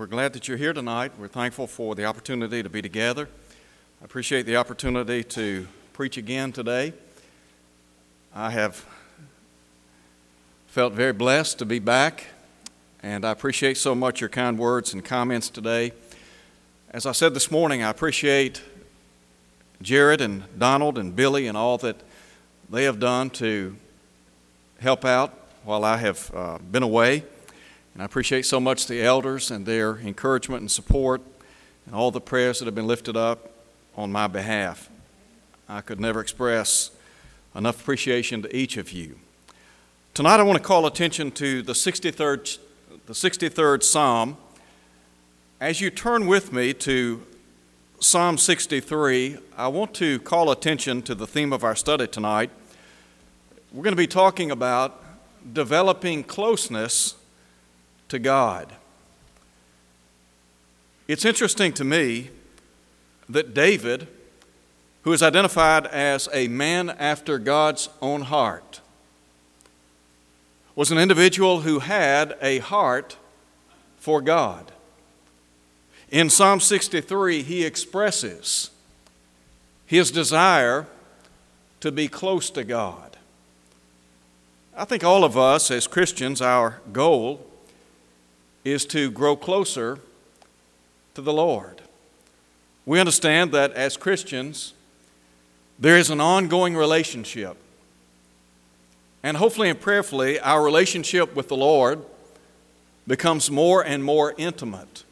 we're glad that you're here tonight. We're thankful for the opportunity to be together. I appreciate the opportunity to preach again today. I have felt very blessed to be back, and I appreciate so much your kind words and comments today. As I said this morning, I appreciate Jared and Donald and Billy and all that they have done to help out while I have uh, been away. And I appreciate so much the elders and their encouragement and support and all the prayers that have been lifted up on my behalf. I could never express enough appreciation to each of you. Tonight I want to call attention to the 63rd, the 63rd Psalm. As you turn with me to Psalm 63, I want to call attention to the theme of our study tonight. We're going to be talking about developing closeness to God. It's interesting to me that David, who is identified as a man after God's own heart, was an individual who had a heart for God. In Psalm 63, he expresses his desire to be close to God. I think all of us as Christians, our goal is to grow closer to the Lord. We understand that as Christians, there is an ongoing relationship. And hopefully and prayerfully, our relationship with the Lord becomes more and more intimate.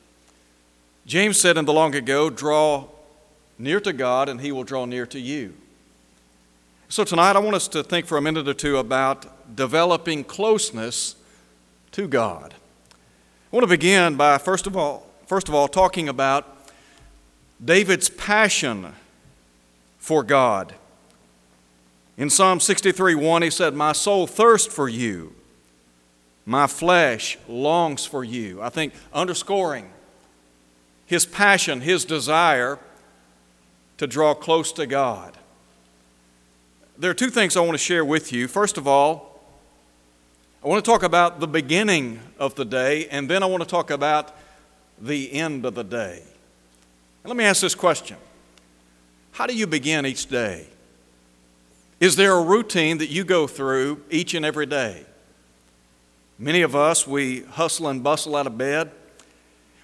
James said in the long ago, Draw near to God, and he will draw near to you. So tonight, I want us to think for a minute or two about developing closeness to God. I want to begin by first of all, first of all talking about David's passion for God. In Psalm 63 1, he said, My soul thirsts for you, my flesh longs for you. I think underscoring his passion, his desire to draw close to God. There are two things I want to share with you. First of all, I want to talk about the beginning of the day, and then I want to talk about the end of the day. And let me ask this question How do you begin each day? Is there a routine that you go through each and every day? Many of us, we hustle and bustle out of bed.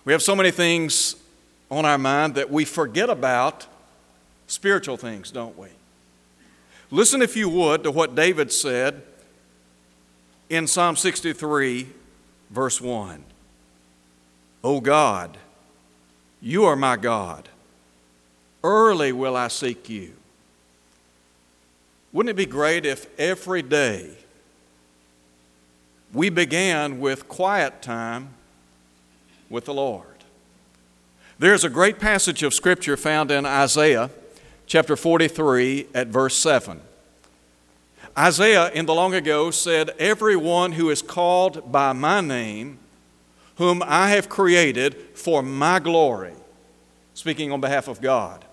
We have so many things on our mind that we forget about spiritual things, don't we? Listen, if you would, to what David said in Psalm 63, verse 1. O God, you are my God. Early will I seek you. Wouldn't it be great if every day we began with quiet time with the Lord? There's a great passage of Scripture found in Isaiah chapter 43 at verse 7. Isaiah in the long ago said, Everyone who is called by my name, whom I have created for my glory, speaking on behalf of God.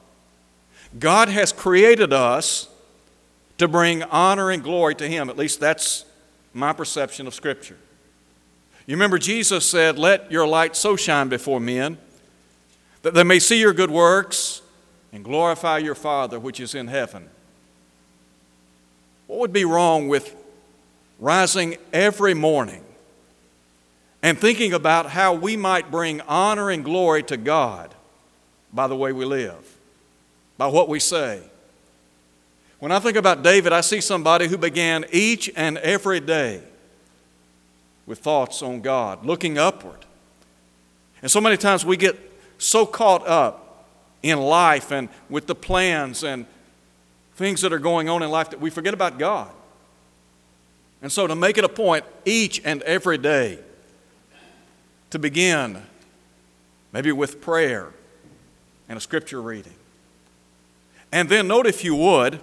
God has created us to bring honor and glory to Him. At least that's my perception of Scripture. You remember Jesus said, Let your light so shine before men that they may see your good works and glorify your Father which is in heaven. What would be wrong with rising every morning and thinking about how we might bring honor and glory to God by the way we live, by what we say? When I think about David, I see somebody who began each and every day with thoughts on God, looking upward. And so many times we get so caught up in life and with the plans and things that are going on in life that we forget about God. And so, to make it a point each and every day to begin, maybe with prayer and a scripture reading. And then, note if you would,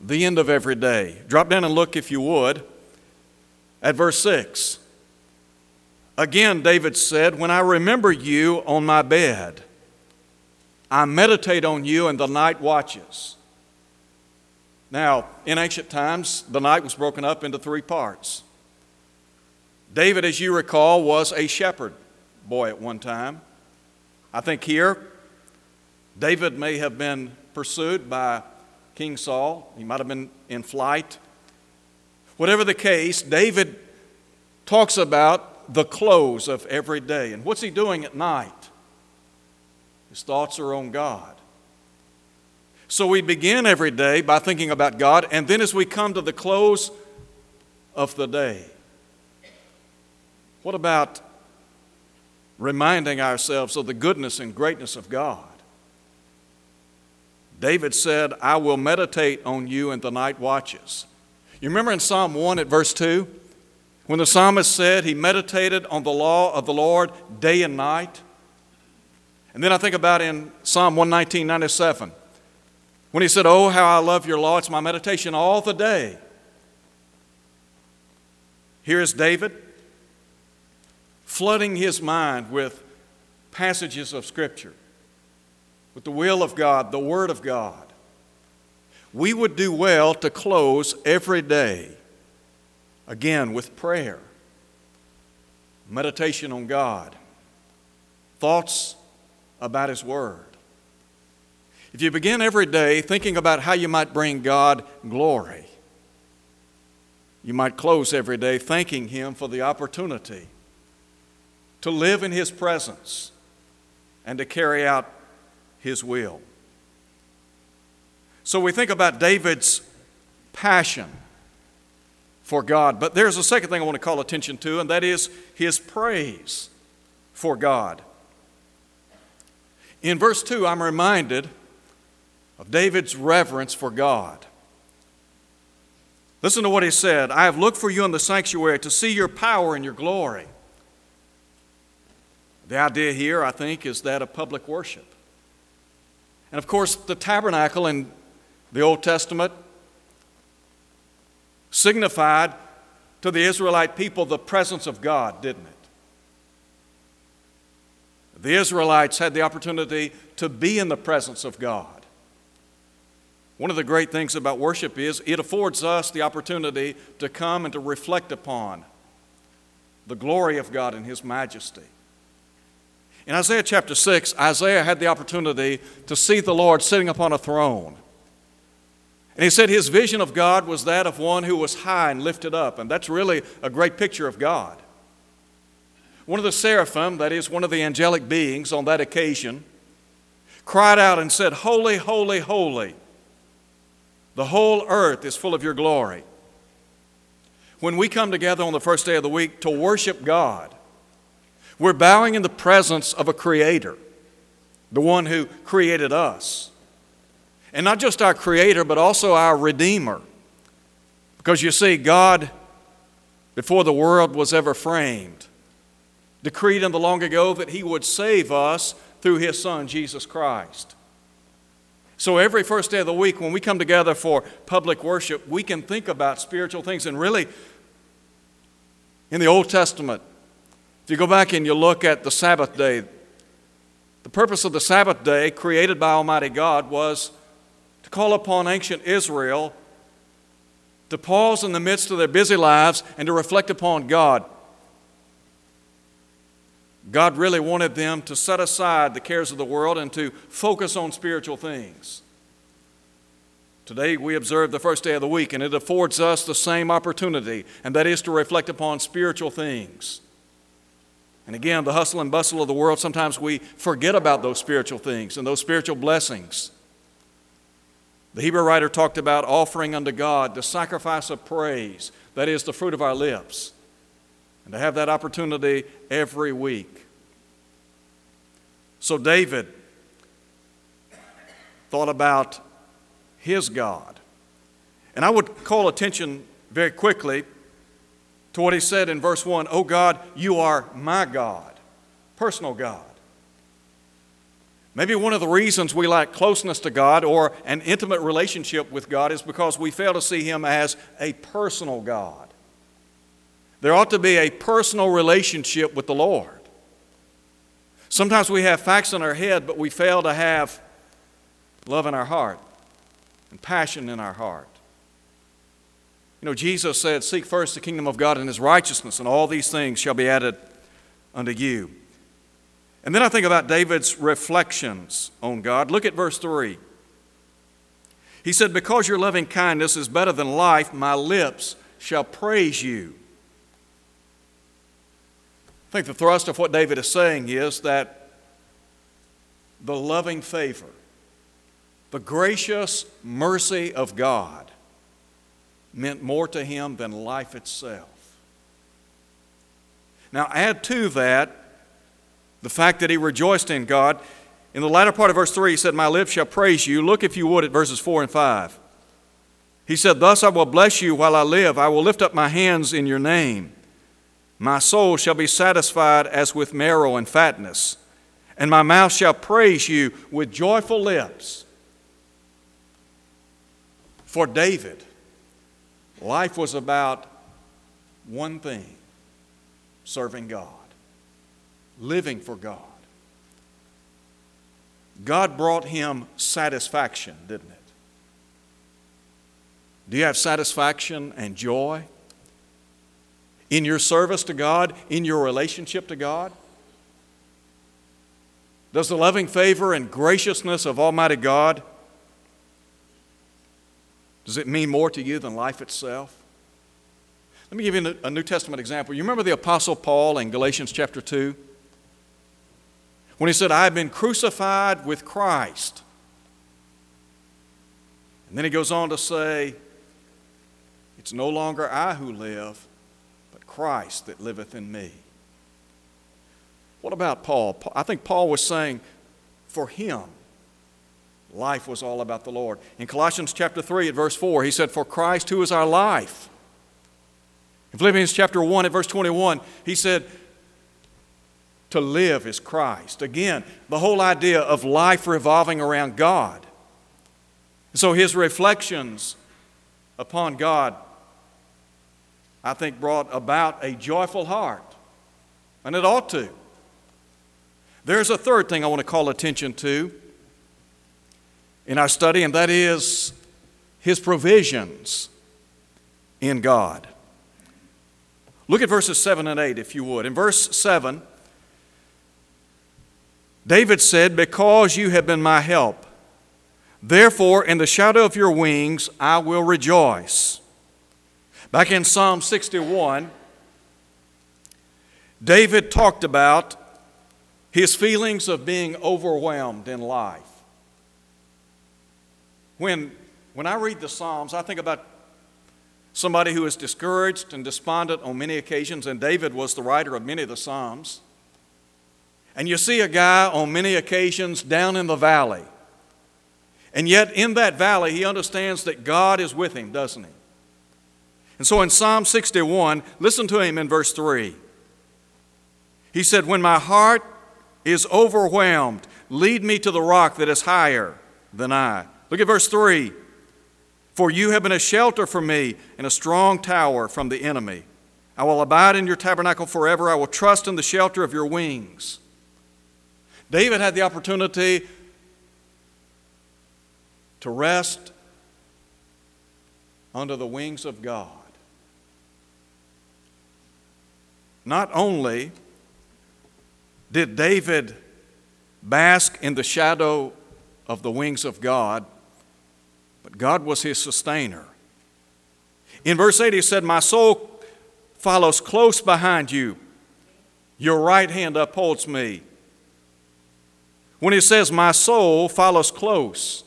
the end of every day. Drop down and look, if you would, at verse 6. Again, David said, When I remember you on my bed, I meditate on you in the night watches. Now, in ancient times, the night was broken up into three parts. David, as you recall, was a shepherd. boy at one time. I think here, David may have been pursued by King Saul. He might have been in flight. Whatever the case, David talks about the close of every day. And what's he doing at night? His thoughts are on God. So we begin every day by thinking about God, and then as we come to the close of the day, what about reminding ourselves of the goodness and greatness of God? David said, I will meditate on you in the night watches. You remember in Psalm 1 at verse 2? When the psalmist said he meditated on the law of the Lord day and night? And then I think about in Psalm 119, 97, when he said, Oh, how I love your law, it's my meditation all the day. Here is David flooding his mind with passages of Scripture, with the will of God, the Word of God. We would do well to close every day, again, with prayer, meditation on God, thoughts about His Word. If you begin every day thinking about how you might bring God glory, you might close every day thanking Him for the opportunity to live in His presence and to carry out His will. So we think about David's passion for God, but there's a second thing I want to call attention to, and that is his praise for God. In verse 2, I'm reminded of David's reverence for God. Listen to what he said I have looked for you in the sanctuary to see your power and your glory. The idea here, I think, is that of public worship. And of course, the tabernacle in the Old Testament signified to the Israelite people the presence of God, didn't it? The Israelites had the opportunity to be in the presence of God. One of the great things about worship is it affords us the opportunity to come and to reflect upon the glory of God and His majesty. In Isaiah chapter 6, Isaiah had the opportunity to see the Lord sitting upon a throne. And he said his vision of God was that of one who was high and lifted up, and that's really a great picture of God. One of the seraphim, that is, one of the angelic beings on that occasion, cried out and said, Holy, holy, holy the whole earth is full of your glory. When we come together on the first day of the week to worship God, we're bowing in the presence of a Creator, the one who created us. And not just our Creator, but also our Redeemer. Because you see, God, before the world was ever framed, decreed in the long ago that He would save us through His Son, Jesus Christ. So every first day of the week, when we come together for public worship, we can think about spiritual things. And really, in the Old Testament, if you go back and you look at the Sabbath day, the purpose of the Sabbath day created by Almighty God was to call upon ancient Israel to pause in the midst of their busy lives and to reflect upon God. God really wanted them to set aside the cares of the world and to focus on spiritual things. Today we observe the first day of the week, and it affords us the same opportunity, and that is to reflect upon spiritual things. And again, the hustle and bustle of the world, sometimes we forget about those spiritual things and those spiritual blessings. The Hebrew writer talked about offering unto God the sacrifice of praise, that is, the fruit of our lips and to have that opportunity every week. So David thought about his God. And I would call attention very quickly to what he said in verse 1 Oh God, you are my God, personal God. Maybe one of the reasons we lack closeness to God or an intimate relationship with God is because we fail to see Him as a personal God. There ought to be a personal relationship with the Lord. Sometimes we have facts in our head, but we fail to have love in our heart and passion in our heart. You know, Jesus said, Seek first the kingdom of God and his righteousness, and all these things shall be added unto you. And then I think about David's reflections on God. Look at verse 3. He said, Because your loving kindness is better than life, my lips shall praise you. I think the thrust of what David is saying is that the loving favor, the gracious mercy of God meant more to him than life itself. Now, add to that the fact that he rejoiced in God. In the latter part of verse 3, he said, My lips shall praise you. Look, if you would, at verses 4 and 5. He said, Thus I will bless you while I live. I will lift up my hands in your name. My soul shall be satisfied as with marrow and fatness, and my mouth shall praise you with joyful lips. For David, life was about one thing serving God, living for God. God brought him satisfaction, didn't it? Do you have satisfaction and joy in your service to God, in your relationship to God? Does the loving favor and graciousness of Almighty God does it mean more to you than life itself? Let me give you a New Testament example. You remember the Apostle Paul in Galatians chapter 2? When he said, I have been crucified with Christ. And then he goes on to say, It's no longer I who live, Christ that liveth in me. What about Paul? I think Paul was saying, for him, life was all about the Lord. In Colossians chapter 3 at verse 4, he said, For Christ who is our life in Philippians chapter 1 at verse 21, he said, To live is Christ. Again, the whole idea of life revolving around God. So his reflections upon God, I think, brought about a joyful heart. And it ought to. There's a third thing I want to call attention to in our study, and that is his provisions in God. Look at verses 7 and 8, if you would. In verse 7, David said, Because you have been my help, therefore in the shadow of your wings I will rejoice. Back in Psalm 61, David talked about his feelings of being overwhelmed in life. When, when I read the Psalms, I think about somebody who is discouraged and despondent on many occasions, and David was the writer of many of the Psalms. And you see a guy on many occasions down in the valley. And yet, in that valley, he understands that God is with him, doesn't he? And so in Psalm 61, listen to him in verse 3. He said, When my heart is overwhelmed, lead me to the rock that is higher than I. Look at verse 3. For you have been a shelter for me and a strong tower from the enemy. I will abide in your tabernacle forever. I will trust in the shelter of your wings. David had the opportunity to rest under the wings of God. Not only did David bask in the shadow of the wings of God, but God was his sustainer. In verse 8, he said, My soul follows close behind you. Your right hand upholds me. When he says, My soul follows close,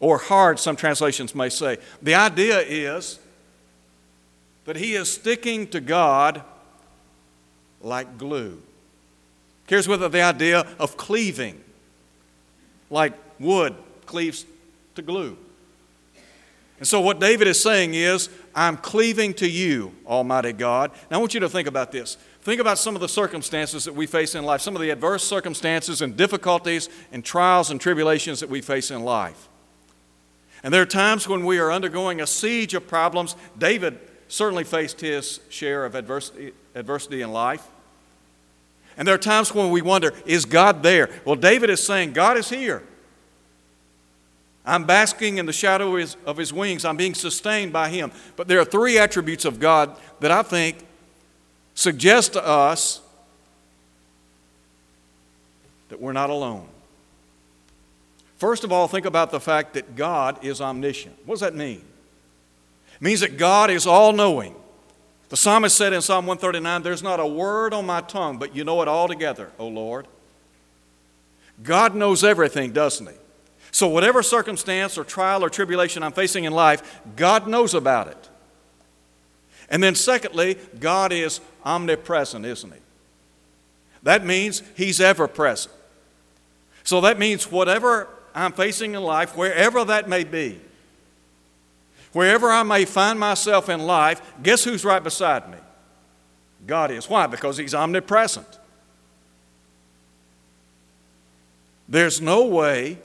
or hard, some translations may say, the idea is that he is sticking to God like glue. Here's with the idea of cleaving, like wood cleaves to glue. And so, what David is saying is, I'm cleaving to you, Almighty God. Now, I want you to think about this. Think about some of the circumstances that we face in life, some of the adverse circumstances and difficulties and trials and tribulations that we face in life. And there are times when we are undergoing a siege of problems. David certainly faced his share of adversity, adversity in life. And there are times when we wonder, is God there? Well, David is saying, God is here. I'm basking in the shadow of his, wings. I'm being sustained by him. But there are three attributes of God that I think suggest to us that we're not alone. First of all, think about the fact that God is omniscient. What does that mean? It means that God is all knowing. The psalmist said in Psalm 139, There's not a word on my tongue, but you know it all together, O Lord. God knows everything, doesn't He? So, whatever circumstance or trial or tribulation I'm facing in life, God knows about it. And then, secondly, God is omnipresent, isn't He? That means He's ever present. So, that means whatever I'm facing in life, wherever that may be, wherever I may find myself in life, guess who's right beside me? God is. Why? Because He's omnipresent. There's no way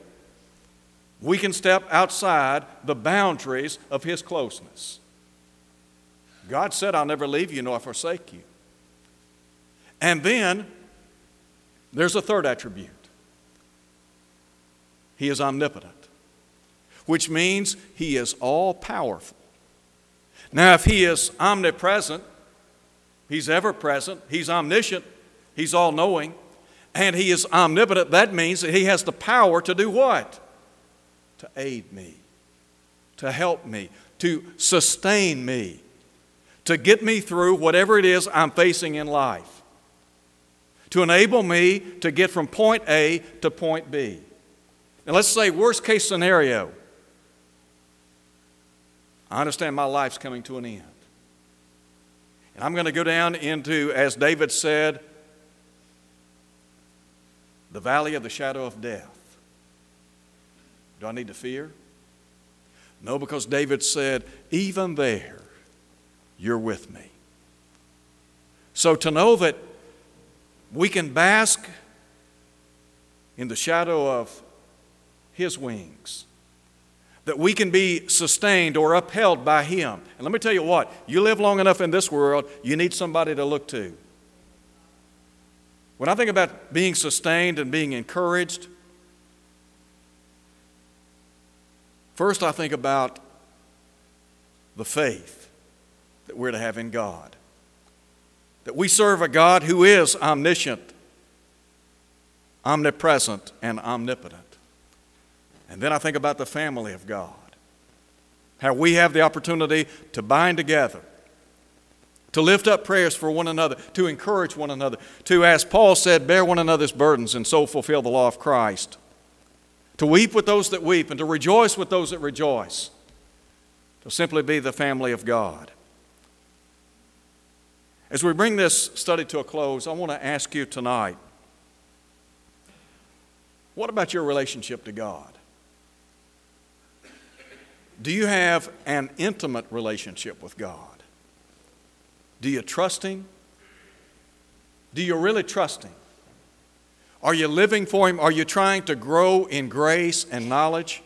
we can step outside the boundaries of His closeness. God said, I'll never leave you nor forsake you. And then there's a third attribute He is omnipotent, which means He is all powerful. Now, if He is omnipresent, He's ever present, He's omniscient, He's all knowing, and He is omnipotent, that means that He has the power to do what? To aid me, to help me, to sustain me, to get me through whatever it is I'm facing in life, to enable me to get from point A to point B. And let's say, worst case scenario, I understand my life's coming to an end. And I'm going to go down into, as David said, the valley of the shadow of death. Do I need to fear? No, because David said, even there, you're with me. So to know that we can bask in the shadow of His wings, that we can be sustained or upheld by Him. And let me tell you what, you live long enough in this world, you need somebody to look to. When I think about being sustained and being encouraged, first I think about the faith that we're to have in God. That we serve a God who is omniscient, omnipresent, and omnipotent. And then I think about the family of God. How we have the opportunity to bind together, to lift up prayers for one another, to encourage one another, to, as Paul said, bear one another's burdens and so fulfill the law of Christ, to weep with those that weep and to rejoice with those that rejoice, to simply be the family of God. As we bring this study to a close, I want to ask you tonight what about your relationship to God? Do you have an intimate relationship with God? Do you trust Him? Do you really trust Him? Are you living for Him? Are you trying to grow in grace and knowledge?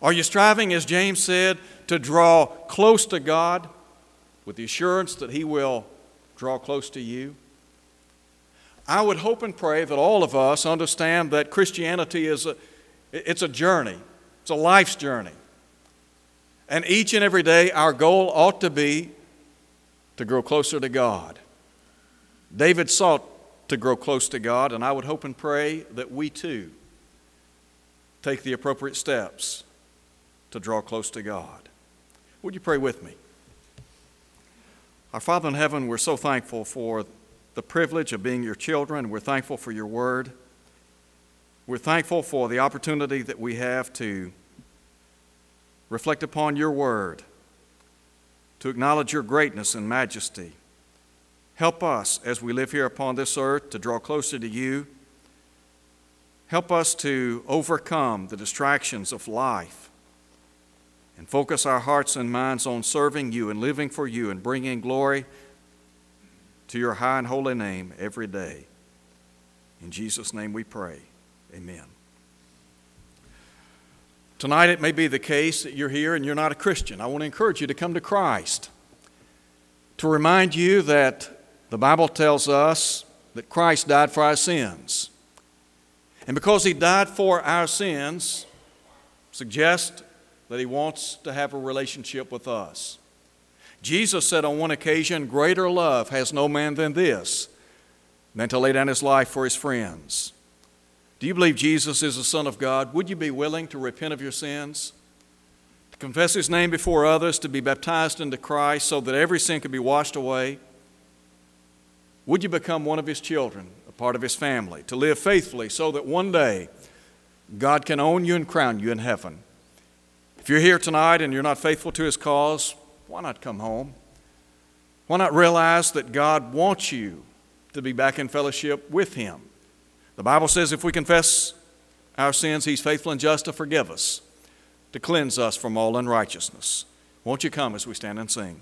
Are you striving, as James said, to draw close to God? with the assurance that He will draw close to you. I would hope and pray that all of us understand that Christianity is a, it's a journey, it's a life's journey. And each and every day, our goal ought to be to grow closer to God. David sought to grow close to God, and I would hope and pray that we too take the appropriate steps to draw close to God. Would you pray with me? Our Father in heaven, we're so thankful for the privilege of being your children. We're thankful for your word. We're thankful for the opportunity that we have to reflect upon your word, to acknowledge your greatness and majesty. Help us as we live here upon this earth to draw closer to you. Help us to overcome the distractions of life and focus our hearts and minds on serving you and living for you and bringing glory to your high and holy name every day. In Jesus' name we pray. Amen. Tonight it may be the case that you're here and you're not a Christian. I want to encourage you to come to Christ. To remind you that the Bible tells us that Christ died for our sins. And because He died for our sins, suggests that He wants to have a relationship with us. Jesus said on one occasion, Greater love has no man than this, than to lay down his life for his friends. Do you believe Jesus is the Son of God? Would you be willing to repent of your sins? To confess His name before others, to be baptized into Christ so that every sin could be washed away? Would you become one of His children, a part of His family, to live faithfully so that one day God can own you and crown you in heaven? If you're here tonight and you're not faithful to His cause, why not come home? Why not realize that God wants you to be back in fellowship with Him? The Bible says if we confess our sins, He's faithful and just to forgive us, to cleanse us from all unrighteousness. Won't you come as we stand and sing?